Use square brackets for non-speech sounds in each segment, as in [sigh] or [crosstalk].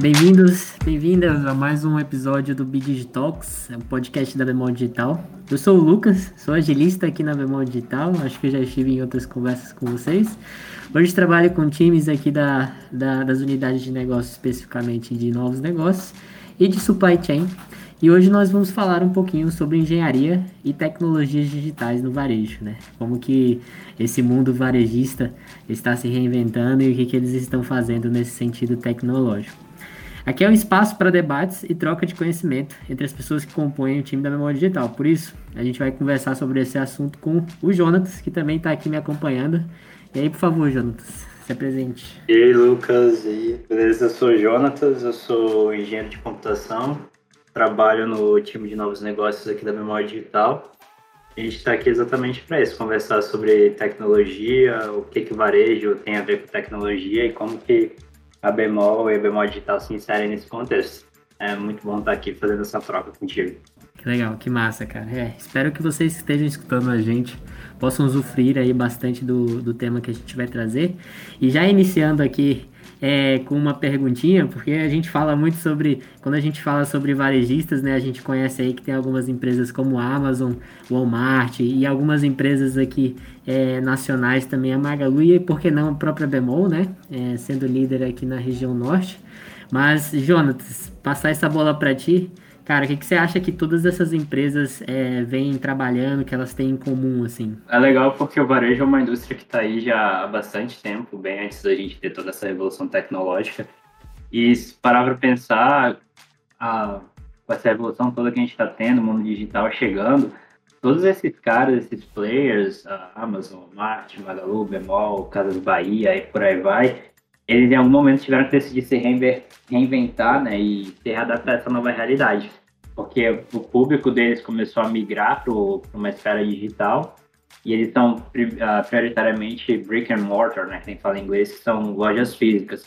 Bem-vindos, bem-vindas a mais um episódio do Big Talks, um podcast da Bemol Digital. Eu sou o Lucas, sou agilista aqui na Bemol Digital, acho que eu já estive em outras conversas com vocês. Hoje trabalho com times aqui da, da, das unidades de negócio, especificamente de novos negócios e de supply chain. E hoje nós vamos falar um pouquinho sobre engenharia e tecnologias digitais no varejo, né? Como que esse mundo varejista está se reinventando e o que, que eles estão fazendo nesse sentido tecnológico. Aqui é um espaço para debates e troca de conhecimento entre as pessoas que compõem o time da Memória Digital. Por isso, a gente vai conversar sobre esse assunto com o Jonatas, que também está aqui me acompanhando. E aí, por favor, Jonatas, se apresente. E aí, Lucas, e beleza? Eu sou o Jonatas, eu sou engenheiro de computação, trabalho no time de novos negócios aqui da Memória Digital. A gente está aqui exatamente para isso, conversar sobre tecnologia, o que, que o varejo tem a ver com tecnologia e como que a bemol e a bemol digital se inserem nesse contexto. É muito bom estar aqui fazendo essa troca contigo. Que legal, que massa, cara. É, espero que vocês estejam escutando a gente, possam usufruir aí bastante do, do tema que a gente vai trazer. E já iniciando aqui é, com uma perguntinha, porque a gente fala muito sobre, quando a gente fala sobre varejistas, né, a gente conhece aí que tem algumas empresas como Amazon, Walmart e algumas empresas aqui é, nacionais também, a Magalu e por que não a própria Bemol, né, é, sendo líder aqui na região norte. Mas, Jonatas, passar essa bola para ti, Cara, o que, que você acha que todas essas empresas é, vêm trabalhando, que elas têm em comum, assim? É legal porque o varejo é uma indústria que está aí já há bastante tempo, bem antes da gente ter toda essa revolução tecnológica. E se parar para pensar, com essa revolução toda que a gente está tendo, o mundo digital chegando, todos esses caras, esses players, a Amazon, Mart, Magalu, Bemol, Casas Bahia e por aí vai, eles em algum momento tiveram que decidir se reinventar né, e se readaptar a essa nova realidade porque o público deles começou a migrar para uma esfera digital e eles são uh, prioritariamente brick and mortar, né, quem fala inglês, que são lojas físicas.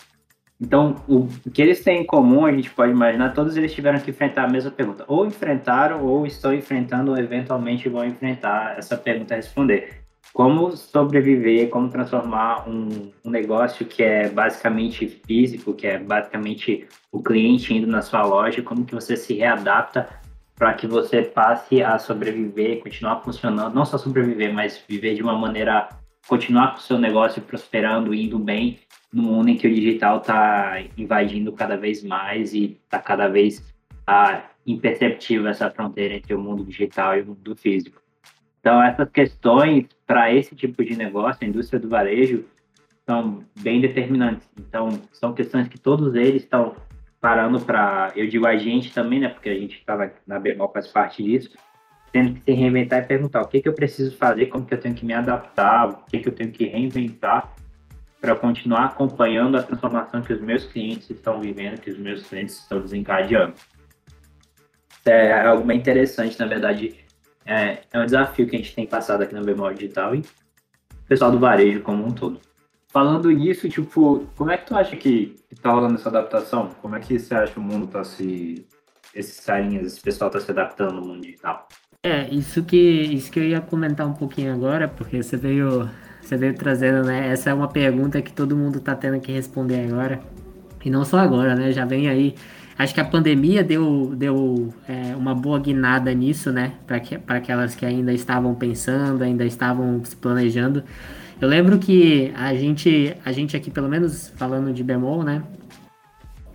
Então, o que eles têm em comum, a gente pode imaginar, todos eles tiveram que enfrentar a mesma pergunta. Ou enfrentaram, ou estão enfrentando, ou eventualmente vão enfrentar essa pergunta a responder como sobreviver, como transformar um, um, negócio que é basicamente físico, que é basicamente o cliente indo na sua loja, como que você se readapta para que você passe a sobreviver, continuar funcionando, não só sobreviver, mas viver de uma maneira, continuar com o seu negócio prosperando, indo bem, no mundo em que o digital está invadindo cada vez mais e está cada vez ah, imperceptível essa fronteira entre o mundo digital e o mundo físico. Então, essas questões para esse tipo de negócio, a indústria do varejo, são bem determinantes. Então, são questões que todos eles estão parando para, eu digo a gente também, né, porque a gente estava na Bemol faz parte disso, tendo que se reinventar e perguntar o que, que eu preciso fazer, como que eu tenho que me adaptar, o que, que eu tenho que reinventar para continuar acompanhando a transformação que os meus clientes estão vivendo, que os meus clientes estão desencadeando. É algo bem interessante, na verdade, é, é um desafio que a gente tem passado aqui na Memória Digital e o pessoal do varejo como um todo. Falando nisso, tipo, como é que tu acha que, que tá rolando essa adaptação? Como é que você acha que o mundo tá se. Esses carinhas, esse pessoal tá se adaptando no mundo digital? É, isso que, isso que eu ia comentar um pouquinho agora, porque você veio, você veio trazendo, né? Essa é uma pergunta que todo mundo tá tendo que responder agora. E não só agora, né? Já vem aí Acho que a pandemia deu, deu é, uma boa guinada nisso, né? Para aquelas que ainda estavam pensando, ainda estavam se planejando. Eu lembro que a gente, a gente aqui, pelo menos falando de bemol, né?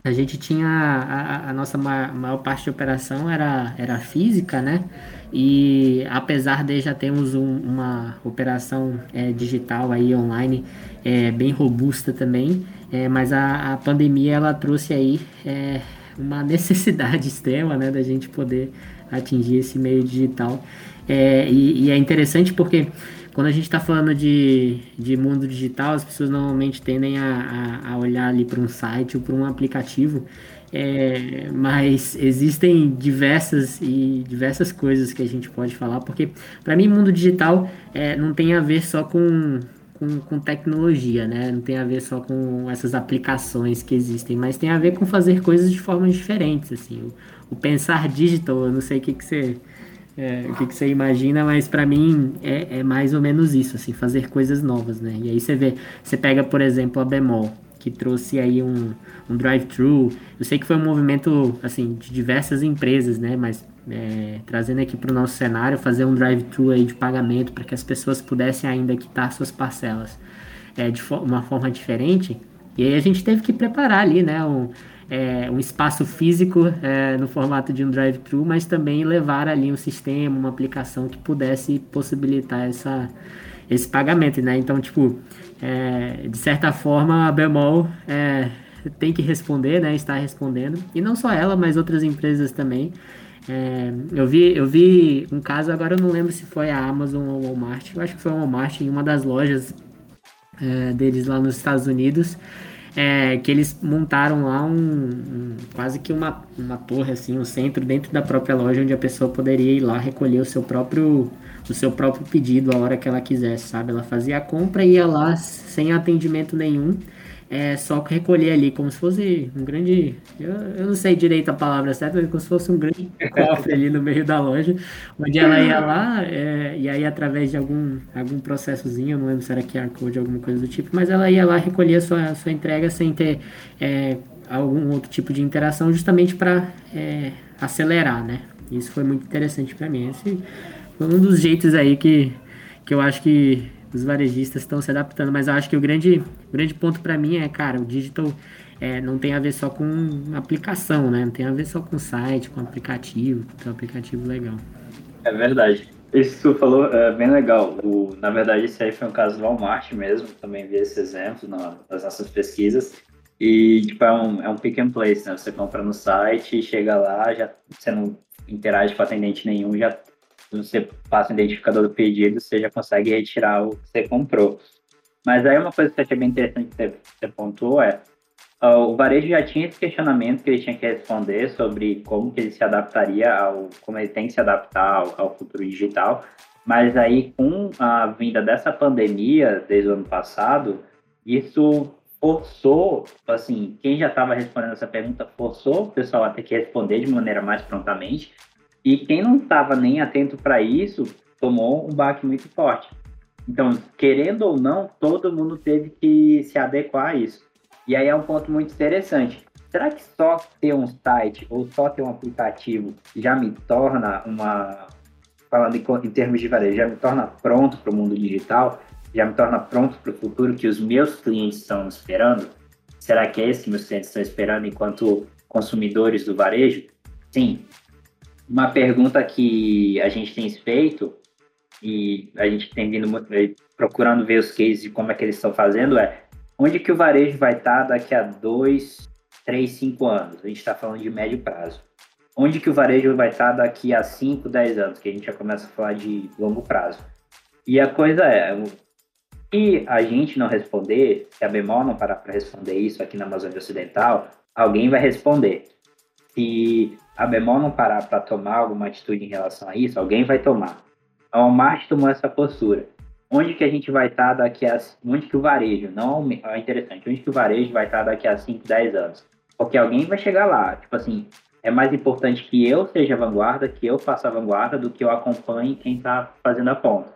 A gente tinha a, a nossa maior, maior, parte de operação era, era física, né? E apesar de já termos um, uma operação é, digital aí online é, bem robusta também, é, mas a, a pandemia ela trouxe aí é, uma [laughs] necessidade extrema, né, da gente poder atingir esse meio digital. É, e, e, é interessante porque quando a gente está falando de, de mundo digital, as pessoas normalmente tendem a, a, a olhar ali para um site ou para um aplicativo, é, mas existem diversas e diversas coisas que a gente pode falar, porque para mim mundo digital é, não tem a ver só com com, com tecnologia, né? Não tem a ver só com essas aplicações que existem, mas tem a ver com fazer coisas de formas diferentes, assim. O, o pensar digital, eu não sei o que, que você... É, o que, que você imagina, mas para mim é, é, mais ou menos isso, assim, fazer coisas novas, né? E aí você vê, você pega, por exemplo, a Bemol, que trouxe aí um, um drive-thru. Eu sei que foi um movimento, assim, de diversas empresas, né? Mas é, trazendo aqui para o nosso cenário, fazer um drive-thru aí de pagamento para que as pessoas pudessem ainda quitar suas parcelas é, de fo uma forma diferente. E aí a gente teve que preparar ali, né? Um, é, um espaço físico é, no formato de um drive-thru, mas também levar ali um sistema, uma aplicação que pudesse possibilitar essa, esse pagamento, né? Então, tipo, é, de certa forma, a Bemol é, tem que responder, né? Está respondendo. E não só ela, mas outras empresas também. É, eu, vi, eu vi um caso, agora eu não lembro se foi a Amazon ou Walmart, eu acho que foi o Walmart, em uma das lojas é, deles lá nos Estados Unidos, é, que eles montaram lá um, um, quase que uma, uma torre, assim, um centro dentro da própria loja, onde a pessoa poderia ir lá recolher o seu próprio o seu próprio pedido a hora que ela quisesse, sabe? Ela fazia a compra e ia lá sem atendimento nenhum é só recolher ali, como se fosse um grande. Eu, eu não sei direito a palavra certa, mas como se fosse um grande [laughs] cofre ali no meio da loja, onde ela ia lá, é, e aí através de algum, algum processozinho, eu não lembro se era QR Code, alguma coisa do tipo, mas ela ia lá recolher a sua, sua entrega sem ter é, algum outro tipo de interação, justamente para é, acelerar, né? Isso foi muito interessante para mim. Esse um dos jeitos aí que, que eu acho que os varejistas estão se adaptando, mas eu acho que o grande, grande ponto para mim é, cara, o digital é, não tem a ver só com aplicação, né? Não tem a ver só com site, com aplicativo, com um aplicativo legal. É verdade. Isso que tu falou é bem legal. O, na verdade, esse aí foi um caso do Walmart mesmo, também vi esse exemplo na, nas nossas pesquisas. E, tipo, é um, é um pick and place, né? Você compra no site, chega lá, já, você não interage com atendente nenhum, já você passa o identificador do pedido, você já consegue retirar o que você comprou. Mas aí uma coisa que eu achei bem interessante que você, pontuou é uh, o varejo já tinha esse questionamento que ele tinha que responder sobre como que ele se adaptaria ao como ele tem que se adaptar ao, ao futuro digital. Mas aí com a vinda dessa pandemia desde o ano passado, isso forçou, assim, quem já estava respondendo essa pergunta forçou o pessoal a ter que responder de maneira mais prontamente e quem não estava nem atento para isso tomou um baque muito forte. Então, querendo ou não, todo mundo teve que se adequar a isso. E aí é um ponto muito interessante. Será que só ter um site ou só ter um aplicativo já me torna uma. Falando em, termos de varejo, já me torna pronto para o mundo digital? Já me torna pronto para o futuro que os meus clientes estão esperando? Será que é esse que meus clientes estão esperando enquanto consumidores do varejo? Sim, uma pergunta que a gente tem feito e a gente tem vindo eh, procurando ver os cases de como é que eles estão fazendo é onde que o varejo vai estar daqui a dois, três, cinco anos? A gente está falando de médio prazo. Onde que o varejo vai estar daqui a 5, 10 anos? Que a gente já começa a falar de longo prazo. E a coisa é, se a gente não responder, se a Bemol não parar para responder isso aqui na Amazônia Ocidental, alguém vai responder. Se a bemol não parar para tomar alguma atitude em relação a isso, alguém vai tomar. A Walmart tomou essa postura. Onde que a gente vai estar tá daqui a... Onde que o varejo, não é interessante, onde que o varejo vai estar tá daqui a 5, 10 anos? Porque alguém vai chegar lá, tipo assim, é mais importante que eu seja vanguarda, que eu faça a vanguarda, do que eu acompanhe quem está fazendo a ponta.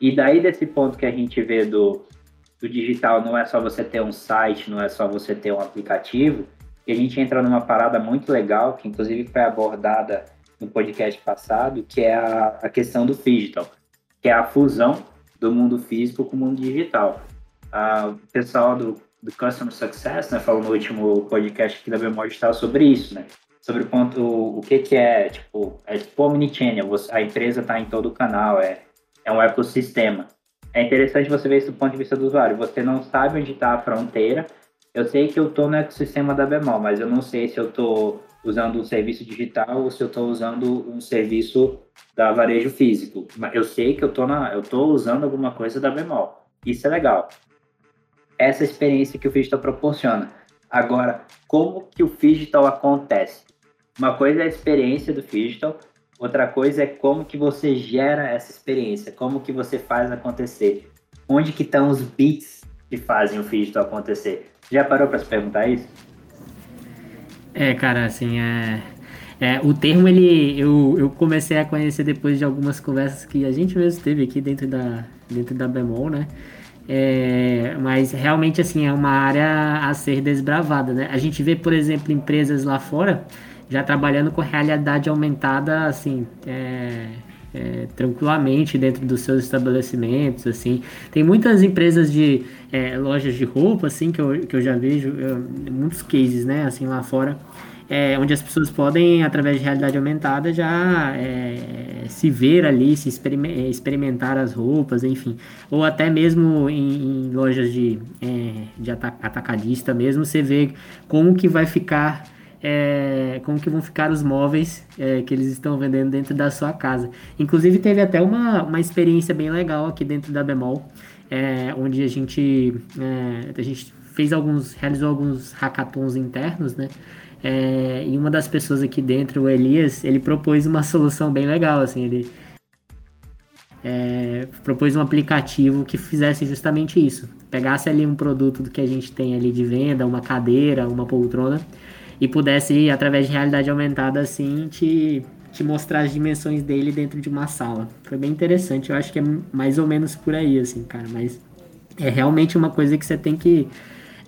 E daí desse ponto que a gente vê do, do digital, não é só você ter um site, não é só você ter um aplicativo, e a gente entra numa parada muito legal, que inclusive foi abordada no podcast passado, que é a, a questão do digital, que é a fusão do mundo físico com o mundo digital. Ah, o pessoal do, do Customer Success, né, falou no último podcast aqui da Bemol Digital sobre isso, né? Sobre o ponto, o, o que que é, tipo, é tipo omnichannel, a empresa está em todo o canal, é, é um ecossistema. É interessante você ver isso do ponto de vista do usuário. Você não sabe onde está a fronteira, eu sei que eu estou no ecossistema da Bemol, mas eu não sei se eu estou usando um serviço digital ou se eu estou usando um serviço da varejo físico. Eu sei que eu estou eu tô usando alguma coisa da Bemol. Isso é legal. Essa experiência que o Digital proporciona. Agora, como que o Digital acontece? Uma coisa é a experiência do Digital, outra coisa é como que você gera essa experiência, como que você faz acontecer. Onde que estão os bits que fazem o Digital acontecer? Já parou para se perguntar isso? É, cara, assim, é, é, o termo ele eu, eu comecei a conhecer depois de algumas conversas que a gente mesmo teve aqui dentro da, dentro da Bemol, né? É, mas realmente assim é uma área a ser desbravada, né? A gente vê, por exemplo, empresas lá fora já trabalhando com realidade aumentada, assim, é, é, tranquilamente dentro dos seus estabelecimentos, assim. Tem muitas empresas de é, lojas de roupa, assim, que eu, que eu já vejo, eu, muitos cases, né, assim, lá fora, é, onde as pessoas podem, através de realidade aumentada, já é, se ver ali, se experimentar as roupas, enfim. Ou até mesmo em, em lojas de, é, de atacadista mesmo, você vê como que vai ficar é, como que vão ficar os móveis é, que eles estão vendendo dentro da sua casa. Inclusive teve até uma, uma experiência bem legal aqui dentro da Bemol, é, onde a gente, é, a gente fez alguns, realizou alguns hackathons internos, né? É, e uma das pessoas aqui dentro, o Elias, ele propôs uma solução bem legal, assim, ele é, propôs um aplicativo que fizesse justamente isso. Pegasse ali um produto do que a gente tem ali de venda, uma cadeira, uma poltrona, e pudesse, através de realidade aumentada, assim, te, te mostrar as dimensões dele dentro de uma sala. Foi bem interessante, eu acho que é mais ou menos por aí, assim, cara, mas é realmente uma coisa que você tem que.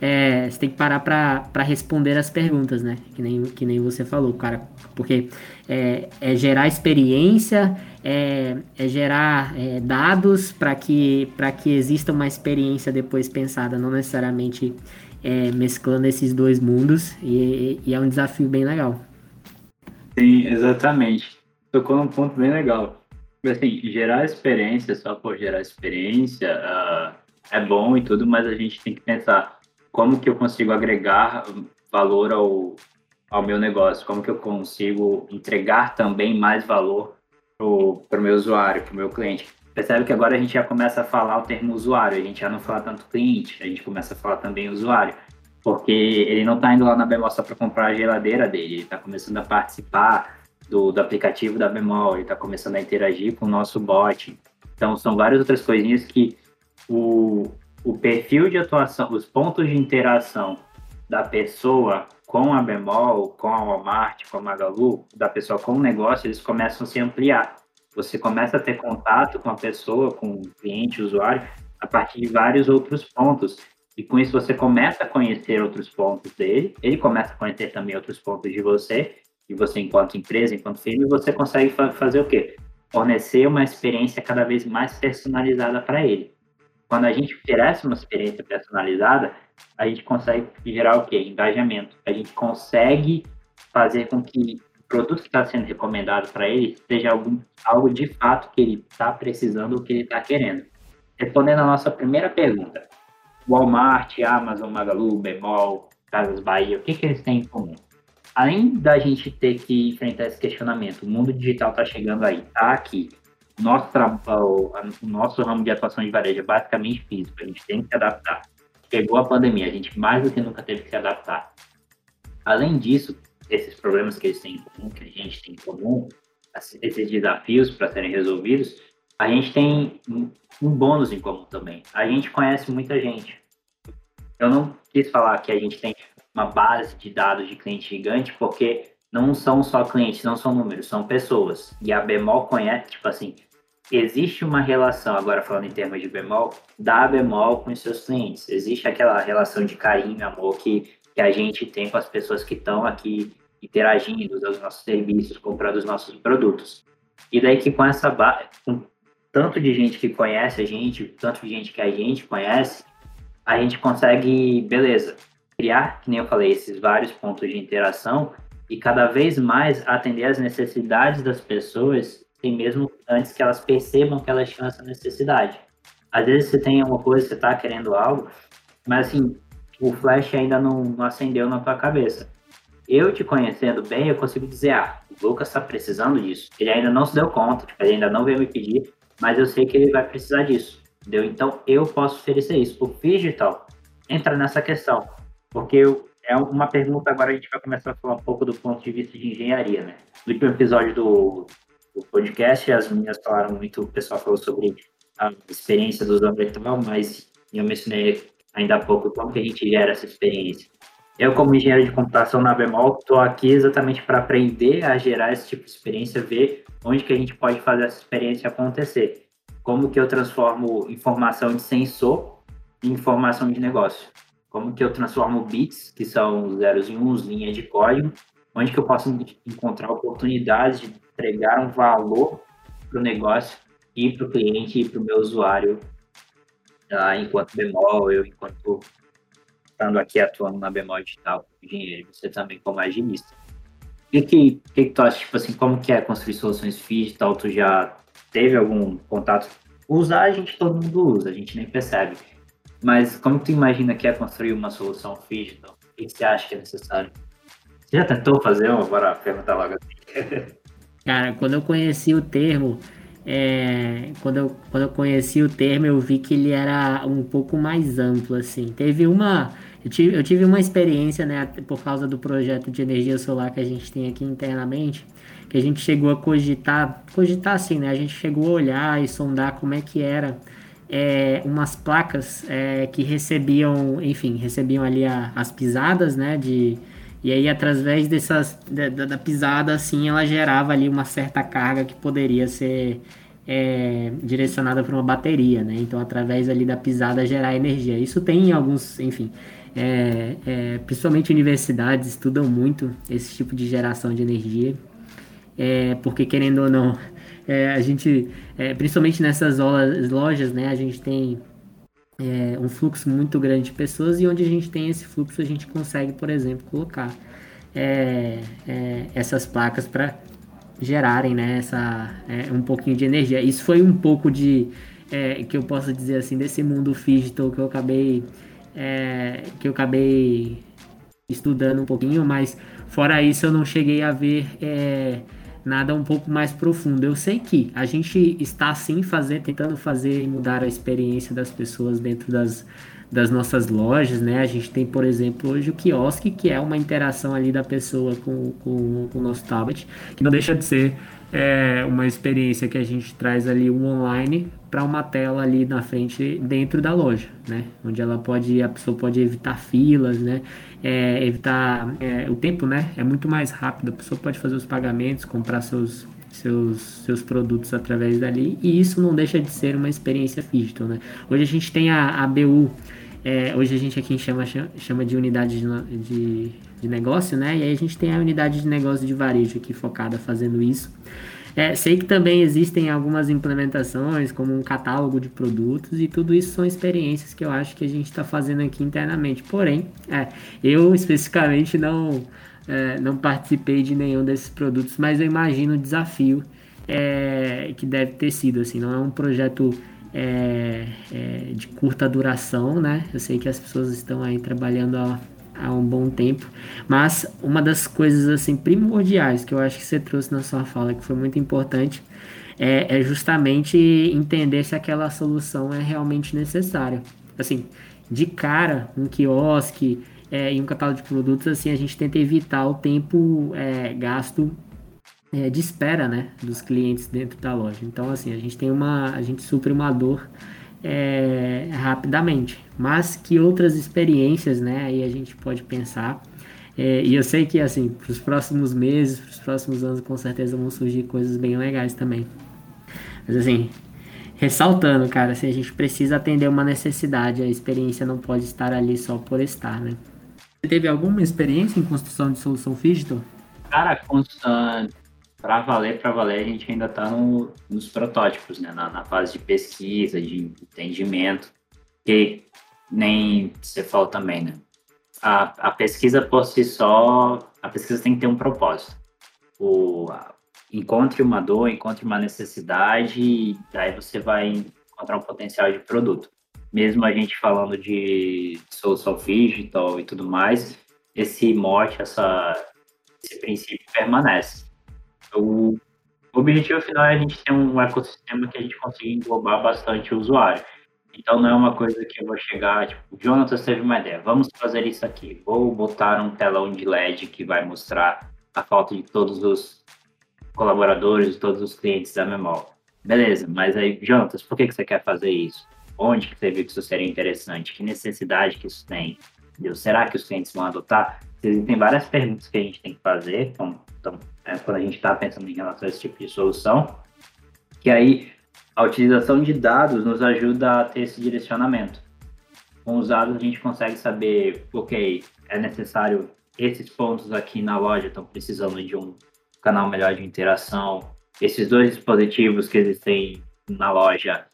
É, você tem que parar para responder as perguntas, né? Que nem, que nem você falou, cara. Porque é, é gerar experiência, é, é gerar é, dados para que, que exista uma experiência depois pensada, não necessariamente é, mesclando esses dois mundos e, e, é um desafio bem legal. Sim, exatamente. Tocou num ponto bem legal. Assim, gerar experiência só por gerar experiência uh, é bom e tudo, mas a gente tem que pensar como que eu consigo agregar valor ao, ao meu negócio, como que eu consigo entregar também mais valor para o meu usuário, para o meu cliente percebe que agora a gente já começa a falar o termo usuário, a gente já não fala tanto cliente, a gente começa a falar também usuário, porque ele não está indo lá na Bemol só para comprar a geladeira dele, ele está começando a participar do, do aplicativo da Bemol, ele está começando a interagir com o nosso bot. Então, são várias outras coisinhas que o, o perfil de atuação, os pontos de interação da pessoa com a Bemol, com a Walmart, com a Magalu, da pessoa com o negócio, eles começam a se ampliar você começa a ter contato com a pessoa, com o cliente, o usuário, a partir de vários outros pontos. E com isso você começa a conhecer outros pontos dele, ele começa a conhecer também outros pontos de você, e você enquanto empresa, enquanto firma, você consegue fa fazer o quê? Fornecer uma experiência cada vez mais personalizada para ele. Quando a gente oferece uma experiência personalizada, a gente consegue gerar o quê? Engajamento. A gente consegue fazer com que produto que está sendo recomendado para ele seja algum, algo de fato que ele está precisando ou que ele está querendo. Respondendo a nossa primeira pergunta, Walmart, Amazon, Magalu, Bemol, Casas Bahia, o que, que eles têm em comum? Além da gente ter que enfrentar esse questionamento, o mundo digital está chegando aí, está aqui. Nosso, o, o nosso ramo de atuação de varejo é basicamente físico, a gente tem que se adaptar. Chegou a pandemia, a gente mais do que nunca teve que se adaptar. Além disso, esses problemas que eles têm em comum, que a gente tem em comum, esses desafios para serem resolvidos, a gente tem um bônus em comum também. A gente conhece muita gente. Eu não quis falar que a gente tem uma base de dados de cliente gigante, porque não são só clientes, não são números, são pessoas. E a Bemol conhece, tipo assim, existe uma relação, agora falando em termos de Bemol, da Bemol com os seus clientes. Existe aquela relação de carinho, amor que que a gente tem com as pessoas que estão aqui interagindo, usando os nossos serviços, comprando os nossos produtos. E daí que com essa com tanto de gente que conhece a gente, tanto de gente que a gente conhece, a gente consegue, beleza, criar, que nem eu falei, esses vários pontos de interação e cada vez mais atender as necessidades das pessoas, sem mesmo antes que elas percebam que elas tinham essa necessidade. Às vezes você tem uma coisa, você está querendo algo, mas assim, o flash ainda não, não acendeu na tua cabeça. Eu te conhecendo bem, eu consigo dizer, ah, o Lucas está precisando disso. Ele ainda não se deu conta, tipo, ele ainda não veio me pedir, mas eu sei que ele vai precisar disso, entendeu? Então, eu posso oferecer isso. O digital entra nessa questão, porque eu, é uma pergunta, agora a gente vai começar a falar um pouco do ponto de vista de engenharia, né? No último episódio do, do podcast, as meninas falaram muito, o pessoal falou sobre a experiência do virtual, mas eu mencionei ainda há pouco, como que a gente gera essa experiência. Eu, como engenheiro de computação na Bemol, estou aqui exatamente para aprender a gerar esse tipo de experiência, ver onde que a gente pode fazer essa experiência acontecer. Como que eu transformo informação de sensor informação de negócio. Como que eu transformo bits, que são zeros em uns, linhas de código, onde que eu posso encontrar oportunidades de entregar um valor para o negócio e para o cliente e para o meu usuário, tá? enquanto bemol, eu enquanto estando aqui atuando na bemol digital, engenheiro, você também como agilista. O que, que, que, tu acha, tipo assim, como que é construir soluções digital? Tu já teve algum contato? Usar a gente todo mundo usa, a gente nem percebe. Mas como tu imagina que é construir uma solução digital? O que você acha que é necessário? Você já tentou fazer? Bora perguntar logo assim. [laughs] Cara, quando eu conheci o termo, é, quando, eu, quando eu conheci o termo, eu vi que ele era um pouco mais amplo, assim. Teve uma... Eu tive, eu tive uma experiência, né, por causa do projeto de energia solar que a gente tem aqui internamente, que a gente chegou a cogitar, cogitar assim, né, a gente chegou a olhar e sondar como é que era é, umas placas é, que recebiam, enfim, recebiam ali a, as pisadas, né, de, e aí através dessas, da, da, pisada, assim, ela gerava ali uma certa carga que poderia ser é, direcionada para uma bateria, né, então através ali da pisada gerar energia. Isso tem alguns, enfim, é, é, principalmente universidades estudam muito esse tipo de geração de energia, é, porque querendo ou não, [laughs] é, a gente, é, principalmente nessas lojas, né, a gente tem é, um fluxo muito grande de pessoas e onde a gente tem esse fluxo a gente consegue, por exemplo, colocar é, é, essas placas para gerarem né, essa, é, um pouquinho de energia. Isso foi um pouco de, que eu posso dizer assim, desse mundo digital que eu acabei, que eu acabei estudando um pouquinho, mas fora isso eu não cheguei a ver nada um pouco mais profundo. Eu sei que a gente está sim fazer, tentando fazer e mudar a experiência das pessoas dentro das, das nossas lojas, né? A gente tem, por exemplo, hoje o quiosque, que é uma interação ali da pessoa com, com, com o nosso tablet, que não deixa de ser é, uma experiência que a gente traz ali um online para uma tela ali na frente dentro da loja, né? Onde ela pode, a pessoa pode evitar filas, né? É, evitar é, o tempo, né? É muito mais rápido. A pessoa pode fazer os pagamentos, comprar seus seus, seus produtos através dali e isso não deixa de ser uma experiência digital, né? Hoje a gente tem a, a BU, é, hoje a gente aqui chama, chama de unidade de, de, de negócio, né? E aí a gente tem a unidade de negócio de varejo aqui focada fazendo isso. É, sei que também existem algumas implementações, como um catálogo de produtos, e tudo isso são experiências que eu acho que a gente está fazendo aqui internamente. Porém, é, eu especificamente não, é, não participei de nenhum desses produtos, mas eu imagino o desafio é, que deve ter sido. Assim, não é um projeto é, é, de curta duração, né? Eu sei que as pessoas estão aí trabalhando há há um bom tempo. Mas uma das coisas assim primordiais que eu acho que você trouxe na sua fala, que foi muito importante, é, é justamente entender se aquela solução é realmente necessária. Assim, de cara, um quiosque é, e um catálogo de produtos, assim, a gente tenta evitar o tempo é, gasto é, de espera, né, dos clientes dentro da loja. Então, assim, a gente tem uma, a gente supre uma dor é, rapidamente. Mas que outras experiências, né? Aí a gente pode pensar. É, e eu sei que, assim, para os próximos meses, para os próximos anos, com certeza vão surgir coisas bem legais também. Mas, assim, ressaltando, cara, assim, a gente precisa atender uma necessidade. A experiência não pode estar ali só por estar, né? Você teve alguma experiência em construção de solução digital? Cara, construção para valer, para valer, a gente ainda está no, nos protótipos, né? Na, na, fase de pesquisa, de entendimento, que nem você falou também, né? A, a pesquisa por si só, a pesquisa tem que ter um propósito. O, a, encontre uma dor, encontre uma necessidade, e daí você vai encontrar um potencial de produto. Mesmo a gente falando de solução digital e tudo mais, esse mote, essa, esse princípio permanece o objetivo final é a gente ter um ecossistema que a gente consiga englobar bastante o usuário. Então não é uma coisa que eu vou chegar, tipo, Jonathan teve uma ideia, vamos fazer isso aqui. Vou botar um telão de LED que vai mostrar a falta de todos os colaboradores, todos os clientes da Memol. Beleza, mas aí, Jonathan, por que, que você quer fazer isso? Onde que você viu que isso seria interessante? Que necessidade que isso tem? Entendeu? Será que os clientes vão adotar? Existem várias perguntas que a gente tem que fazer, então, então é, quando a gente está pensando em relação a esse tipo de solução, que aí a utilização de dados nos ajuda a ter esse direcionamento. Com os dados a gente consegue saber, ok, é necessário esses pontos aqui na loja estão precisando de um canal melhor de interação. Esses dois dispositivos que existem na loja,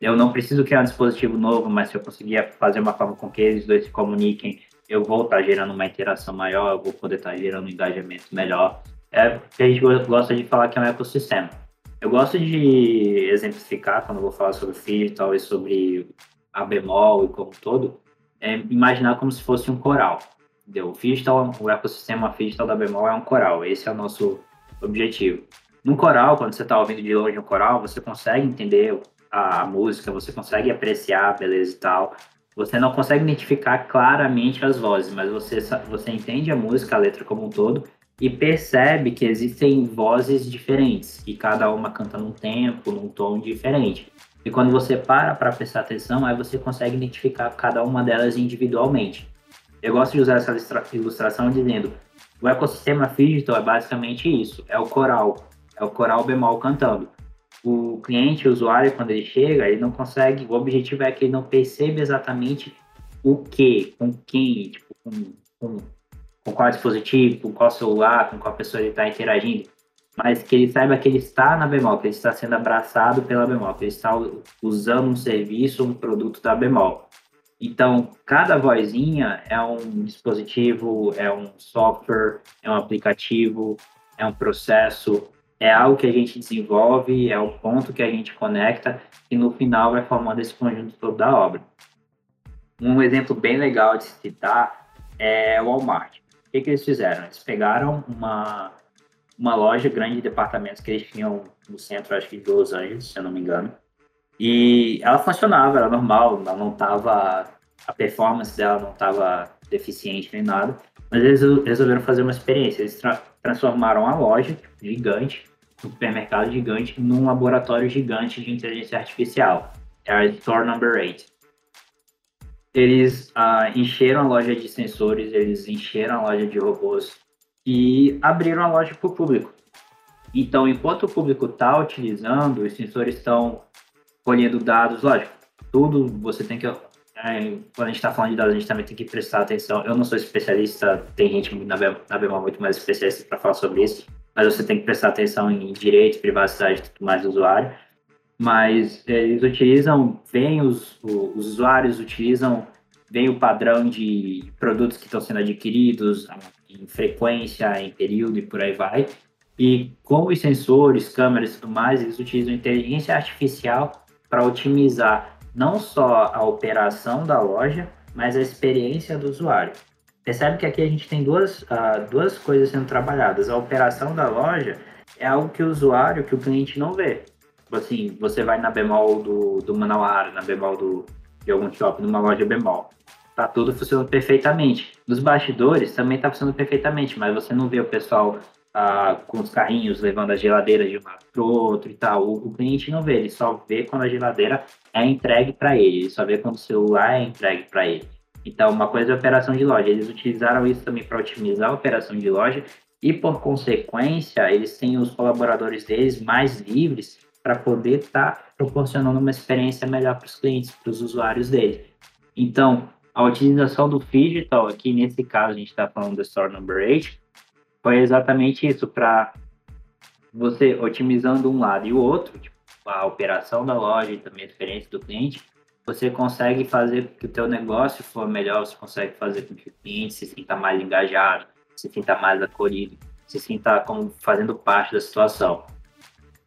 eu não preciso criar um dispositivo novo, mas se eu conseguir fazer uma forma com que eles dois se comuniquem, eu vou estar gerando uma interação maior, eu vou poder estar gerando um engajamento melhor. É que a gente gosta de falar que é um ecossistema. Eu gosto de exemplificar, quando vou falar sobre Digital e sobre a bemol e como um todo, é imaginar como se fosse um coral. Entendeu? O o ecossistema Digital da bemol é um coral, esse é o nosso objetivo. No coral, quando você está ouvindo de longe um coral, você consegue entender a música, você consegue apreciar a beleza e tal. Você não consegue identificar claramente as vozes, mas você, você entende a música, a letra como um todo, e percebe que existem vozes diferentes, e cada uma canta num tempo, num tom diferente. E quando você para para prestar atenção, aí você consegue identificar cada uma delas individualmente. Eu gosto de usar essa ilustração dizendo: o ecossistema digital é basicamente isso, é o coral, é o coral bemol cantando. O cliente, o usuário, quando ele chega, ele não consegue, o objetivo é que ele não perceba exatamente o que, com quem, tipo, com, com com qual dispositivo, com qual celular, com qual pessoa ele está interagindo, mas que ele saiba que ele está na bemol, que ele está sendo abraçado pela bemol, que ele está usando um serviço, um produto da bemol. Então, cada vozinha é um dispositivo, é um software, é um aplicativo, é um processo, é algo que a gente desenvolve, é o ponto que a gente conecta e no final vai formando esse conjunto todo da obra. Um exemplo bem legal de citar é o Walmart que, que eles fizeram? Eles pegaram uma, uma loja grande de departamentos que eles tinham no centro, acho que de Los Angeles, se eu não me engano. E ela funcionava, era normal, ela não estava. A performance dela não estava deficiente nem nada. Mas eles resolveram fazer uma experiência. Eles tra transformaram a loja gigante, um supermercado gigante, num laboratório gigante de inteligência artificial. Era Store Number 8 eles ah, encheram a loja de sensores, eles encheram a loja de robôs e abriram a loja para o público. Então, enquanto o público está utilizando, os sensores estão colhendo dados, lógico, tudo você tem que. É, quando a gente está falando de dados, a gente também tem que prestar atenção. Eu não sou especialista, tem gente na, BEMA muito mais especialista para falar sobre isso, mas você tem que prestar atenção em direitos, privacidade e tudo mais do usuário mas é, eles utilizam, vem os, os usuários utilizam, vem o padrão de produtos que estão sendo adquiridos em frequência, em período e por aí vai. E com os sensores, câmeras e tudo mais, eles utilizam inteligência artificial para otimizar não só a operação da loja, mas a experiência do usuário. Percebe que aqui a gente tem duas, uh, duas coisas sendo trabalhadas. A operação da loja é algo que o usuário, que o cliente não vê. Tipo assim, você vai na bemol do, do Manauara, na bemol do, de algum shopping, numa loja bemol. Tá tudo funcionando perfeitamente. Nos bastidores também tá funcionando perfeitamente, mas você não vê o pessoal ah, com os carrinhos levando a geladeira de um lado pro outro e tal. O, o cliente não vê, ele só vê quando a geladeira é entregue para ele, ele só vê quando o celular é entregue para ele. Então, uma coisa é a operação de loja. Eles utilizaram isso também para otimizar a operação de loja e, por consequência, eles têm os colaboradores deles mais livres para poder estar tá proporcionando uma experiência melhor para os clientes, para os usuários dele. Então, a utilização do digital, aqui nesse caso a gente está falando do Store Number 8, foi exatamente isso, para você otimizando um lado e o outro, tipo, a operação da loja e também a experiência do cliente, você consegue fazer que o teu negócio for melhor, você consegue fazer com que o cliente se sinta mais engajado, se sinta mais acolhido, se sinta como fazendo parte da situação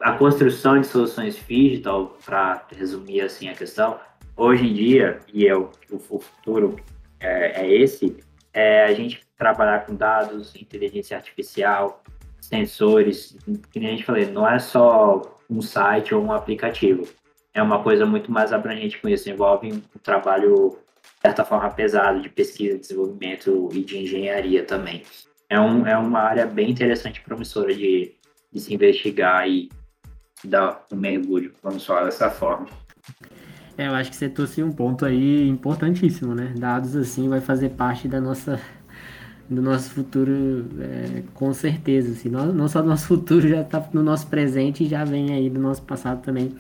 a construção de soluções digital, para resumir assim a questão, hoje em dia, e é o, o futuro é, é esse, é a gente trabalhar com dados, inteligência artificial, sensores, que nem a gente falei, não é só um site ou um aplicativo. É uma coisa muito mais abrangente com isso, envolve um, trabalho, de certa forma, pesado de pesquisa, desenvolvimento e de engenharia também. É, um, é uma área bem interessante e promissora de, de se investigar e dar um mergulho, vamos falar dessa forma. É, eu acho que você trouxe um ponto aí importantíssimo, né? Dados assim vai fazer parte da nossa do nosso futuro é, com certeza, assim, não, não só do nosso futuro já está no nosso presente e já vem aí do nosso passado também.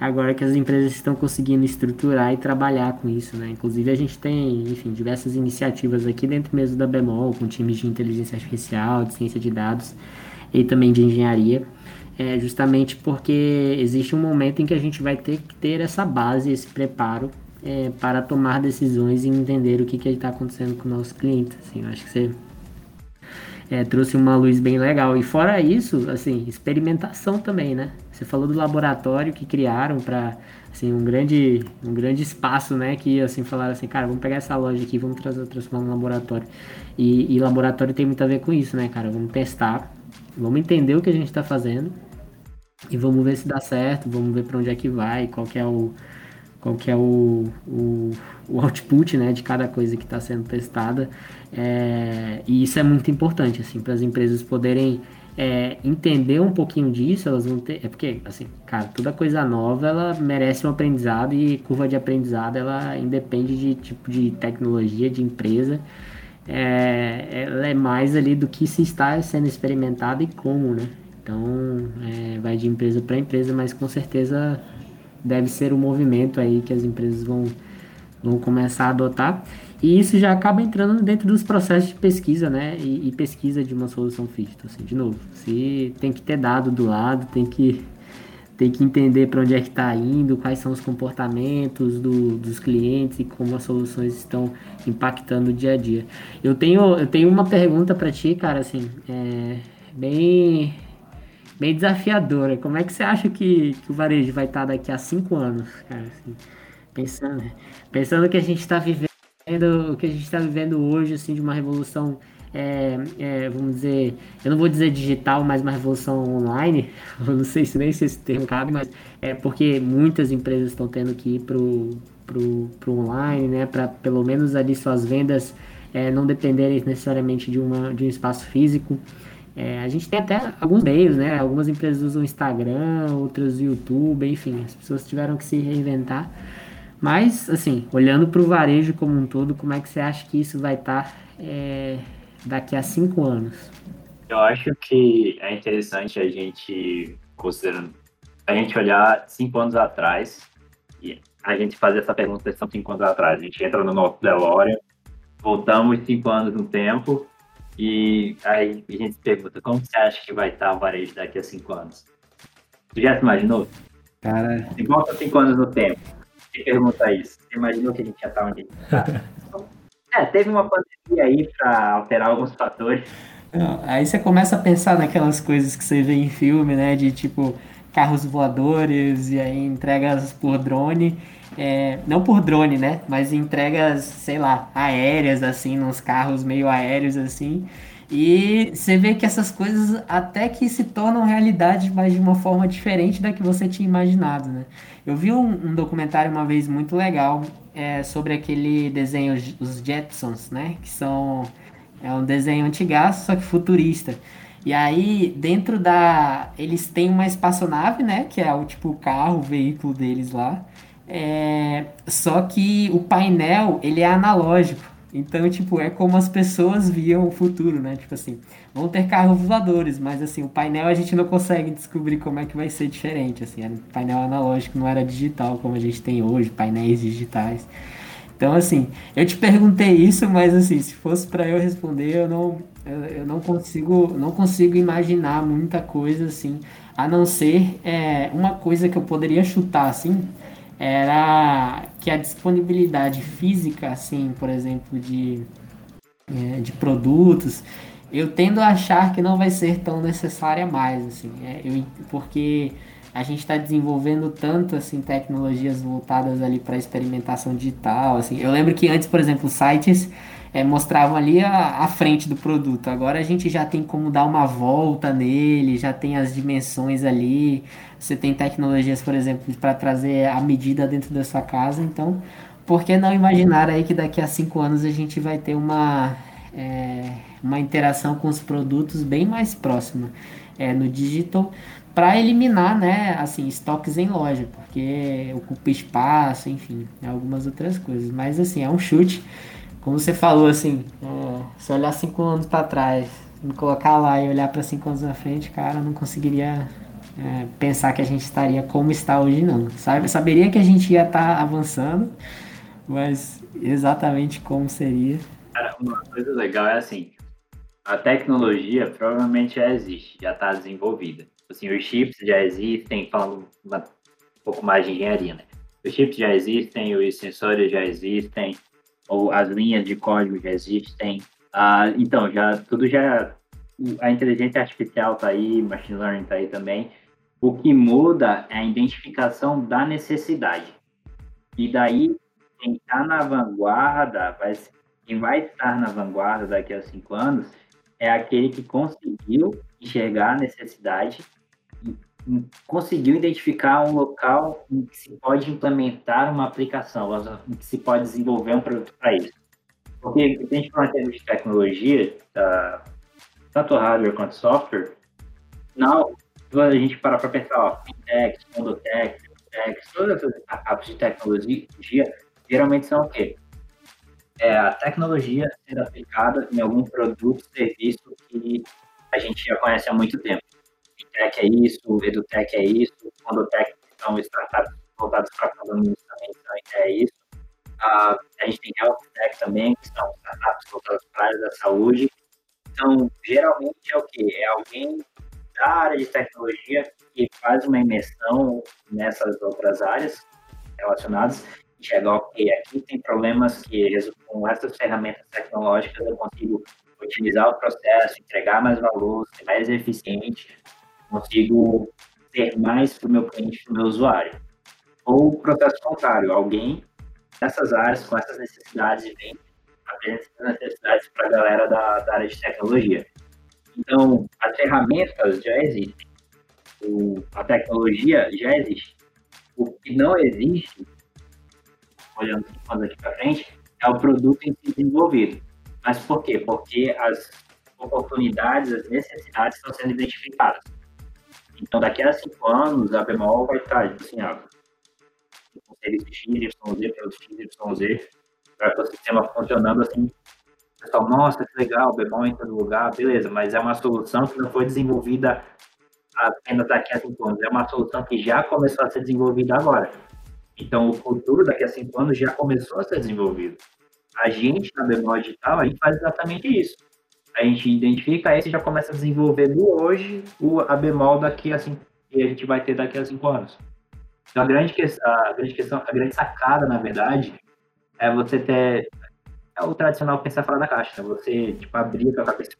agora que as empresas estão conseguindo estruturar e trabalhar com isso, né? Inclusive a gente tem, enfim, diversas iniciativas aqui dentro mesmo da Bemol, com times de inteligência artificial, de ciência de dados e também de engenharia, é justamente porque existe um momento em que a gente vai ter que ter essa base, esse preparo é, para tomar decisões e entender o que está acontecendo com o nosso cliente. Assim, eu acho que você é, trouxe uma luz bem legal. E fora isso, assim, experimentação também, né? Você falou do laboratório que criaram para assim um grande um grande espaço, né? Que assim falaram assim, cara, vamos pegar essa loja aqui, vamos trazer transformar num laboratório. E, e laboratório tem muito a ver com isso, né, cara? Vamos testar, vamos entender o que a gente está fazendo e vamos ver se dá certo, vamos ver para onde é que vai, qual que é o qual que é o, o, o output né, de cada coisa que está sendo testada. É, e isso é muito importante assim, para as empresas poderem é, entender um pouquinho disso, elas vão ter. É porque, assim, cara, toda coisa nova ela merece um aprendizado e curva de aprendizado ela independe de tipo de tecnologia, de empresa. É, ela é mais ali do que se está sendo experimentado e como, né? Então, é, vai de empresa para empresa, mas com certeza deve ser o um movimento aí que as empresas vão, vão começar a adotar. E isso já acaba entrando dentro dos processos de pesquisa, né? E, e pesquisa de uma solução fit. Assim, de novo, se tem que ter dado do lado, tem que, tem que entender para onde é que está indo, quais são os comportamentos do, dos clientes e como as soluções estão impactando o dia a dia. Eu tenho, eu tenho uma pergunta para ti, cara, assim, é, bem bem desafiadora. Como é que você acha que, que o varejo vai estar daqui a cinco anos, cara? Assim, pensando, pensando que a gente está vivendo, o que a gente está vivendo hoje, assim, de uma revolução, é, é, vamos dizer, eu não vou dizer digital, mas uma revolução online. [laughs] Eu não sei se nem se esse termo cabe, mas é porque muitas empresas estão tendo que ir pro pro, pro online, né? Para pelo menos ali suas vendas é, não dependerem necessariamente de uma de um espaço físico. É, a gente tem até alguns meios, né? Algumas empresas usam Instagram, outras YouTube, enfim, as pessoas tiveram que se reinventar. Mas, assim, olhando para o varejo como um todo, como é que você acha que isso vai estar tá, é, daqui a cinco anos? Eu acho que é interessante a gente, considerando, a gente olhar cinco anos atrás e a gente fazer essa pergunta são cinco anos atrás. A gente entra no nosso DeLorean, voltamos cinco anos no tempo e aí a gente se pergunta, como você acha que vai estar o varejo daqui a cinco anos? Tu já se imaginou? Cara... Se volta cinco anos no tempo, e pergunta isso. Você imaginou que a gente já está onde a gente tá? [laughs] é, teve uma pandemia aí para alterar alguns fatores. Aí você começa a pensar naquelas coisas que você vê em filme, né? De tipo carros voadores e aí entregas por drone é, não por drone, né? Mas entregas, sei lá, aéreas, assim, nos carros meio aéreos, assim. E você vê que essas coisas até que se tornam realidade, mas de uma forma diferente da que você tinha imaginado, né? Eu vi um, um documentário uma vez muito legal é, sobre aquele desenho, os Jetsons, né? Que são... É um desenho antigaço, só que futurista. E aí, dentro da... Eles têm uma espaçonave, né? Que é o tipo carro, o veículo deles lá. É, só que o painel, ele é analógico. Então, tipo, é como as pessoas viam o futuro, né? Tipo assim, vão ter carros voadores, mas assim, o painel a gente não consegue descobrir como é que vai ser diferente, assim, o painel analógico não era digital como a gente tem hoje, painéis digitais. Então, assim, eu te perguntei isso, mas assim, se fosse para eu responder, eu não, eu, eu, não consigo, não consigo imaginar muita coisa assim, a não ser é, uma coisa que eu poderia chutar assim, era que a disponibilidade física, assim, por exemplo, de, é, de produtos, eu tendo a achar que não vai ser tão necessária mais, assim, é, eu, porque a gente está desenvolvendo tanto assim tecnologias voltadas ali para experimentação digital, assim. Eu lembro que antes, por exemplo, sites é, mostravam ali a, a, frente do produto. Agora a gente já tem como dar uma volta nele, já tem as dimensões ali. Você tem tecnologias, por exemplo, para trazer a medida dentro da sua casa. Então, por que não imaginar aí que daqui a cinco anos a gente vai ter uma, é, uma interação com os produtos bem mais próxima é, no digital para eliminar, né, assim, estoques em loja, porque ocupa espaço, enfim, algumas outras coisas. Mas assim, é um chute como você falou, assim, é, se olhar cinco anos para trás, me colocar lá e olhar para cinco anos na frente, cara, eu não conseguiria é, pensar que a gente estaria como está hoje, não. Sabe? Saberia que a gente ia estar tá avançando, mas exatamente como seria. Cara, uma coisa legal é assim, a tecnologia provavelmente já existe, já está desenvolvida. Assim, os chips já existem, falando uma, um pouco mais de engenharia, né? Os chips já existem, os sensores já existem, ou as linhas de código já existem. Ah, então, já tudo já a inteligência artificial está aí, machine learning está aí também. O que muda é a identificação da necessidade. E daí, quem está na vanguarda, vai, quem vai estar na vanguarda daqui a cinco anos, é aquele que conseguiu enxergar a necessidade, conseguiu identificar um local em que se pode implementar uma aplicação, em que se pode desenvolver um produto para isso. Porque a gente fala em termos de tecnologia, tá, tanto hardware quanto software, não, a gente parar para pensar, ó, fintech, fondotech, tech, todas essas startups de tecnologia, geralmente são o quê? É a tecnologia sendo aplicada em algum produto, serviço que a gente já conhece há muito tempo. Fintech é isso, edutech é isso, fondotech são startups voltadas para a também é isso. Uh, a gente tem health tech também, que são startups voltadas para a área da saúde. Então, geralmente é o quê? É alguém da área de tecnologia que faz uma imersão nessas outras áreas relacionadas e chega, ok, aqui tem problemas que com essas ferramentas tecnológicas eu consigo otimizar o processo, entregar mais valor, ser mais eficiente, consigo ter mais para o meu cliente, para o meu usuário. Ou o processo contrário, alguém dessas áreas, com essas necessidades, vem apresentar necessidades para a galera da, da, área de tecnologia. Então, as ferramentas já existem, o, a tecnologia já existe. O que não existe, olhando aqui para frente, é o produto em si desenvolvido. Mas por quê? Porque as oportunidades, as necessidades estão sendo identificadas. Então, daqui a cinco anos, a bemol vai estar, assim, ah, com Z, pelos X, Y, Z, para o sistema funcionando assim. Pessoal, nossa, que legal, o bemol entra no lugar, beleza, mas é uma solução que não foi desenvolvida apenas daqui a cinco anos, é uma solução que já começou a ser desenvolvida agora. Então, o futuro daqui a cinco anos já começou a ser desenvolvido. A gente, na bemol digital, a gente faz exatamente isso. A gente identifica esse e já começa a desenvolver no hoje o, a bemol daqui a cinco, que a gente vai ter daqui a cinco anos. Então, a grande, a grande questão, a grande sacada, na verdade, é você ter é o tradicional pensar fora da caixa, né? você tipo, abrir a cabeça,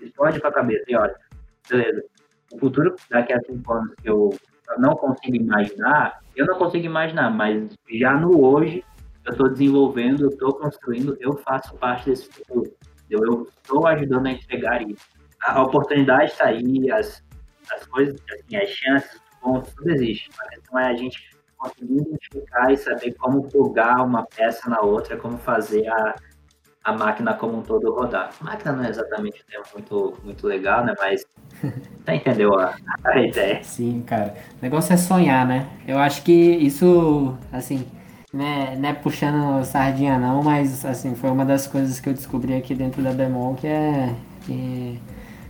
explode com a cabeça e olha, beleza, o futuro daqui a cinco anos que eu não consigo imaginar, eu não consigo imaginar, mas já no hoje eu estou desenvolvendo, eu estou construindo, eu faço parte desse futuro. Eu estou ajudando a entregar isso. A oportunidade está aí, as, as coisas, assim, as chances, pontos, tudo existe. A questão é a gente conseguir identificar e saber como plugar uma peça na outra, como fazer a, a máquina como um todo rodar. A máquina não é exatamente um termo muito, muito legal, né? Mas [laughs] você entendeu a, a ideia. Sim, cara. O negócio é sonhar, né? Eu acho que isso, assim, né, não é puxando sardinha não, mas assim, foi uma das coisas que eu descobri aqui dentro da Bemol que é. Que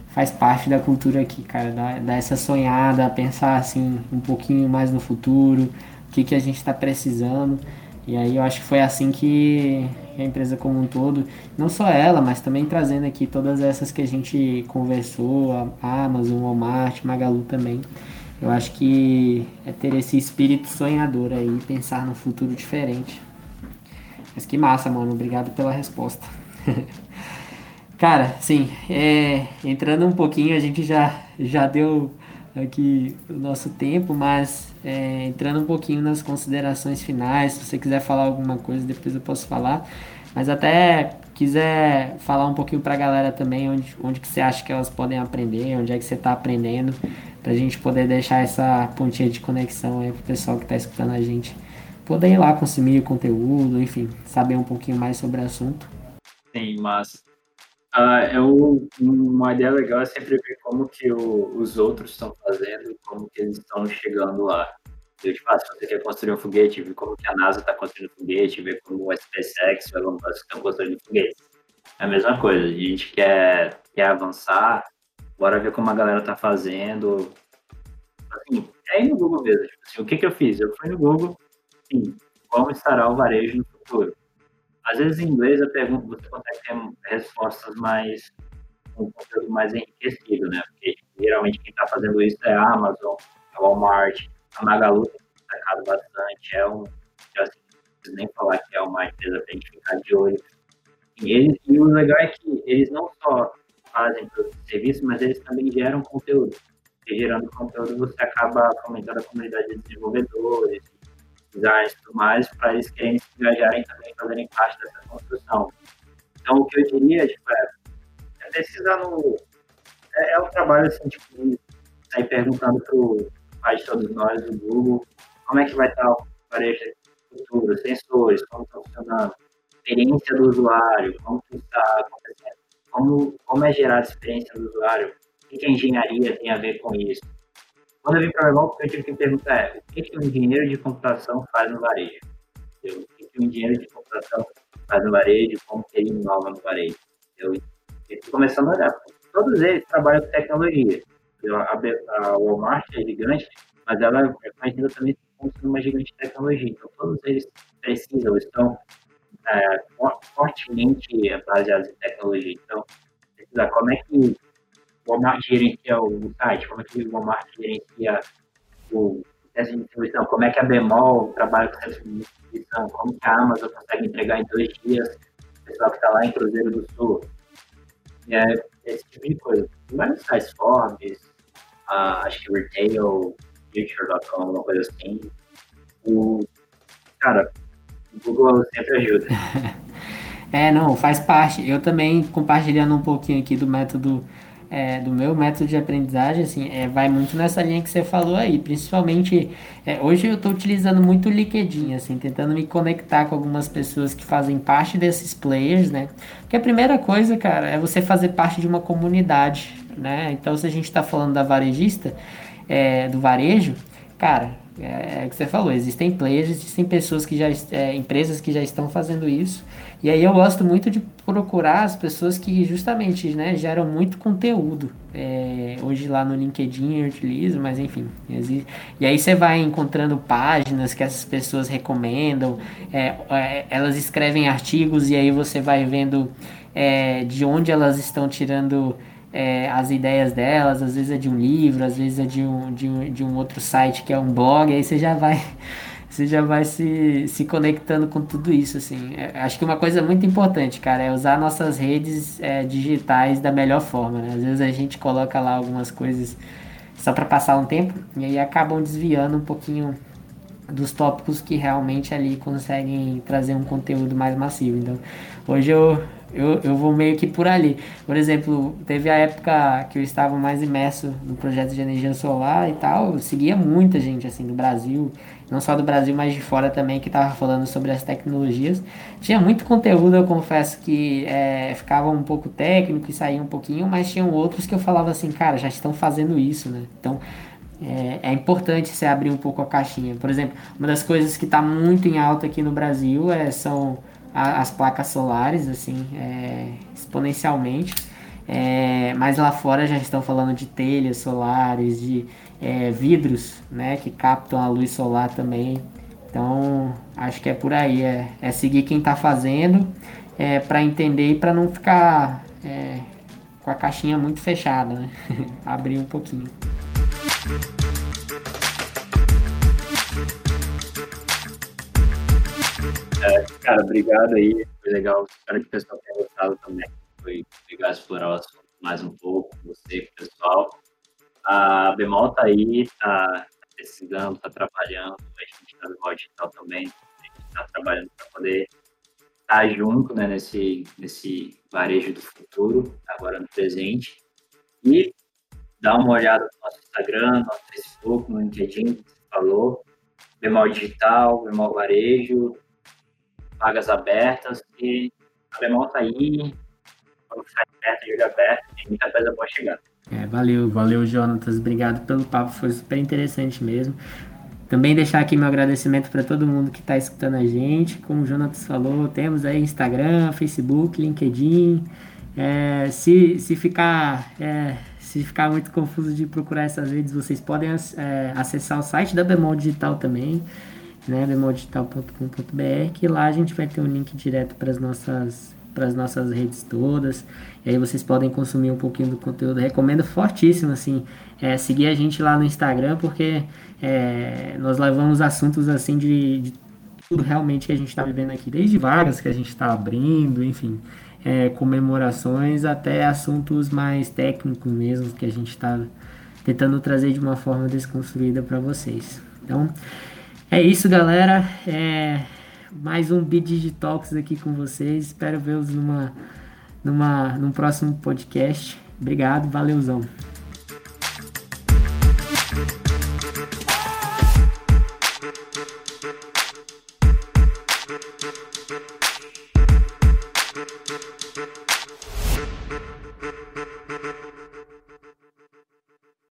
faz parte da cultura aqui, cara. Dar essa sonhada, pensar assim um pouquinho mais no futuro, que, que a gente está precisando. E aí eu acho que foi assim que a empresa como um todo, não só ela, mas também trazendo aqui todas essas que a gente conversou, a Amazon, Walmart, Magalu também. Eu acho que é ter esse espírito sonhador aí, pensar no futuro diferente. Mas que massa, mano. Obrigado pela resposta. [laughs] Cara, sim, é, entrando um pouquinho, a gente já, já deu aqui o nosso tempo, mas é, entrando um pouquinho nas considerações finais, se você quiser falar alguma coisa, depois eu posso falar. Mas até quiser falar um pouquinho para a galera também, onde, onde que você acha que elas podem aprender, onde é que você está aprendendo, para a gente poder deixar essa pontinha de conexão aí pro pessoal que está escutando a gente poder ir lá consumir conteúdo, enfim, saber um pouquinho mais sobre o assunto. Sim, mas Uh, é um, uma ideia legal é sempre ver como que o, os outros estão fazendo como que eles estão chegando lá. Eu, tipo, ah, se você quer construir um foguete, ver como que a NASA está construindo um foguete, ver como o SpaceX e o Elon Musk estão construindo foguete. É a mesma coisa, a gente quer, quer avançar, bora ver como a galera está fazendo, assim, é aí no Google mesmo. Tipo assim, o que, que eu fiz? Eu fui no Google, sim, como estará o varejo no futuro? Às vezes em inglês eu pergunto, você consegue ter respostas mais um conteúdo mais enriquecido, né? Porque geralmente quem está fazendo isso é a Amazon, a Walmart, a Magalu tem destacado bastante, é um, assim, nem falar que é uma empresa para a gente ficar de olho. E, eles, e o legal é que eles não só fazem produtos e serviços, mas eles também geram conteúdo. E gerando conteúdo você acaba fomentando a comunidade de desenvolvedores, designers e tudo mais, para eles querem se engajarem também, fazerem parte dessa construção. Então, o que eu diria, tipo, é, é pesquisar no... É, é um trabalho, assim, tipo, de sair perguntando para o pai de todos nós, do Google, como é que vai estar o varejo futuro, sensores, como estão funcionando, experiência do usuário, como está acontecendo, como, como é gerar a experiência do usuário, o que a engenharia tem a ver com isso. Quando eu vim para o eu tive que perguntar é, o que, que um engenheiro de computação faz no varejo? O que, que um engenheiro de computação faz no varejo, como que ele inova no varejo? Eu estou começando a olhar. Todos eles trabalham com tecnologia. A Walmart é gigante, mas ela é conhecida também como uma gigante de tecnologia. Então, todos eles precisam, estão é, fortemente baseados em tecnologia. Então, como é que o Walmart gerencia o site, como é que o Walmart gerencia o teste de distribuição, como é que a Bemol trabalha com essa distribuição, como que a Amazon consegue entregar em dois dias o pessoal que está lá em Cruzeiro do Sul. É esse tipo de coisa. Tem vários sites, Forbes, uh, acho que Retail, Future.com, uma coisa assim. O, cara, o Google sempre ajuda. [laughs] é, não, faz parte. Eu também, compartilhando um pouquinho aqui do método, é, do meu método de aprendizagem, assim, é, vai muito nessa linha que você falou aí. Principalmente, é, hoje eu estou utilizando muito o LinkedIn, assim, tentando me conectar com algumas pessoas que fazem parte desses players, né? Porque a primeira coisa, cara, é você fazer parte de uma comunidade, né? Então, se a gente está falando da varejista, é, do varejo, cara, é, é que você falou, existem players, existem pessoas que já, é, empresas que já estão fazendo isso. E aí eu gosto muito de procurar as pessoas que justamente né, geram muito conteúdo. É, hoje lá no LinkedIn eu utilizo, mas enfim. Existe. E aí você vai encontrando páginas que essas pessoas recomendam, é, é, elas escrevem artigos e aí você vai vendo é, de onde elas estão tirando é, as ideias delas, às vezes é de um livro, às vezes é de um, de um, de um outro site que é um blog, aí você já vai [laughs] você já vai se, se conectando com tudo isso, assim. É, acho que uma coisa muito importante, cara, é usar nossas redes é, digitais da melhor forma, né? Às vezes a gente coloca lá algumas coisas só para passar um tempo e aí acabam desviando um pouquinho dos tópicos que realmente ali conseguem trazer um conteúdo mais massivo. Então, hoje eu, eu, eu vou meio que por ali. Por exemplo, teve a época que eu estava mais imerso no projeto de energia solar e tal, eu seguia muita gente assim do Brasil, não só do Brasil, mas de fora também, que estava falando sobre as tecnologias. Tinha muito conteúdo, eu confesso que é, ficava um pouco técnico e saía um pouquinho, mas tinham outros que eu falava assim, cara, já estão fazendo isso, né? Então, é, é, importante você abrir um pouco a caixinha. Por exemplo, uma das coisas que está muito em alta aqui no Brasil é, são a, as placas solares, assim, é, exponencialmente. É, mas lá fora já estão falando de telhas solares, de é, vidros, né, que captam a luz solar também. Então, acho que é por aí, é, é seguir quem está fazendo, é, para entender e para não ficar é, com a caixinha muito fechada, né? [laughs] Abrir um pouquinho. Cara, obrigado aí. Foi legal. Espero que o pessoal tenha gostado também. Foi legal explorar o assunto mais um pouco com você, com o pessoal. A Bemol tá aí, tá, tá precisando, tá trabalhando. A gente tá no Digital também. A gente tá trabalhando para poder estar tá junto né, nesse, nesse varejo do futuro, agora no presente. E dá uma olhada no nosso Instagram, no nosso Facebook, no LinkedIn, que você falou. Bemol Digital, Bemol Varejo, vagas abertas e a Bemol tá aí, quando sai aberto, jogo aberto, tem muita coisa boa chegando. É, valeu, valeu, Jonatas. Obrigado pelo papo, foi super interessante mesmo. Também deixar aqui meu agradecimento para todo mundo que está escutando a gente. Como o Jonatas falou, temos aí Instagram, Facebook, LinkedIn. É, se, se ficar. É, se ficar muito confuso de procurar essas redes, vocês podem é, acessar o site da Bemol Digital também, né, bemoldigital.com.br, que lá a gente vai ter um link direto para as nossas para as nossas redes todas. E aí vocês podem consumir um pouquinho do conteúdo. Recomendo fortíssimo assim, é, seguir a gente lá no Instagram, porque é, nós levamos assuntos assim de, de tudo realmente que a gente está vivendo aqui, desde vagas que a gente está abrindo, enfim, é, comemorações até assuntos mais técnicos mesmo que a gente está tentando trazer de uma forma desconstruída para vocês. Então, é isso, galera. É mais um Bid Digitalks aqui com vocês. Espero vê-los numa, numa, num próximo podcast. Obrigado, valeuzão.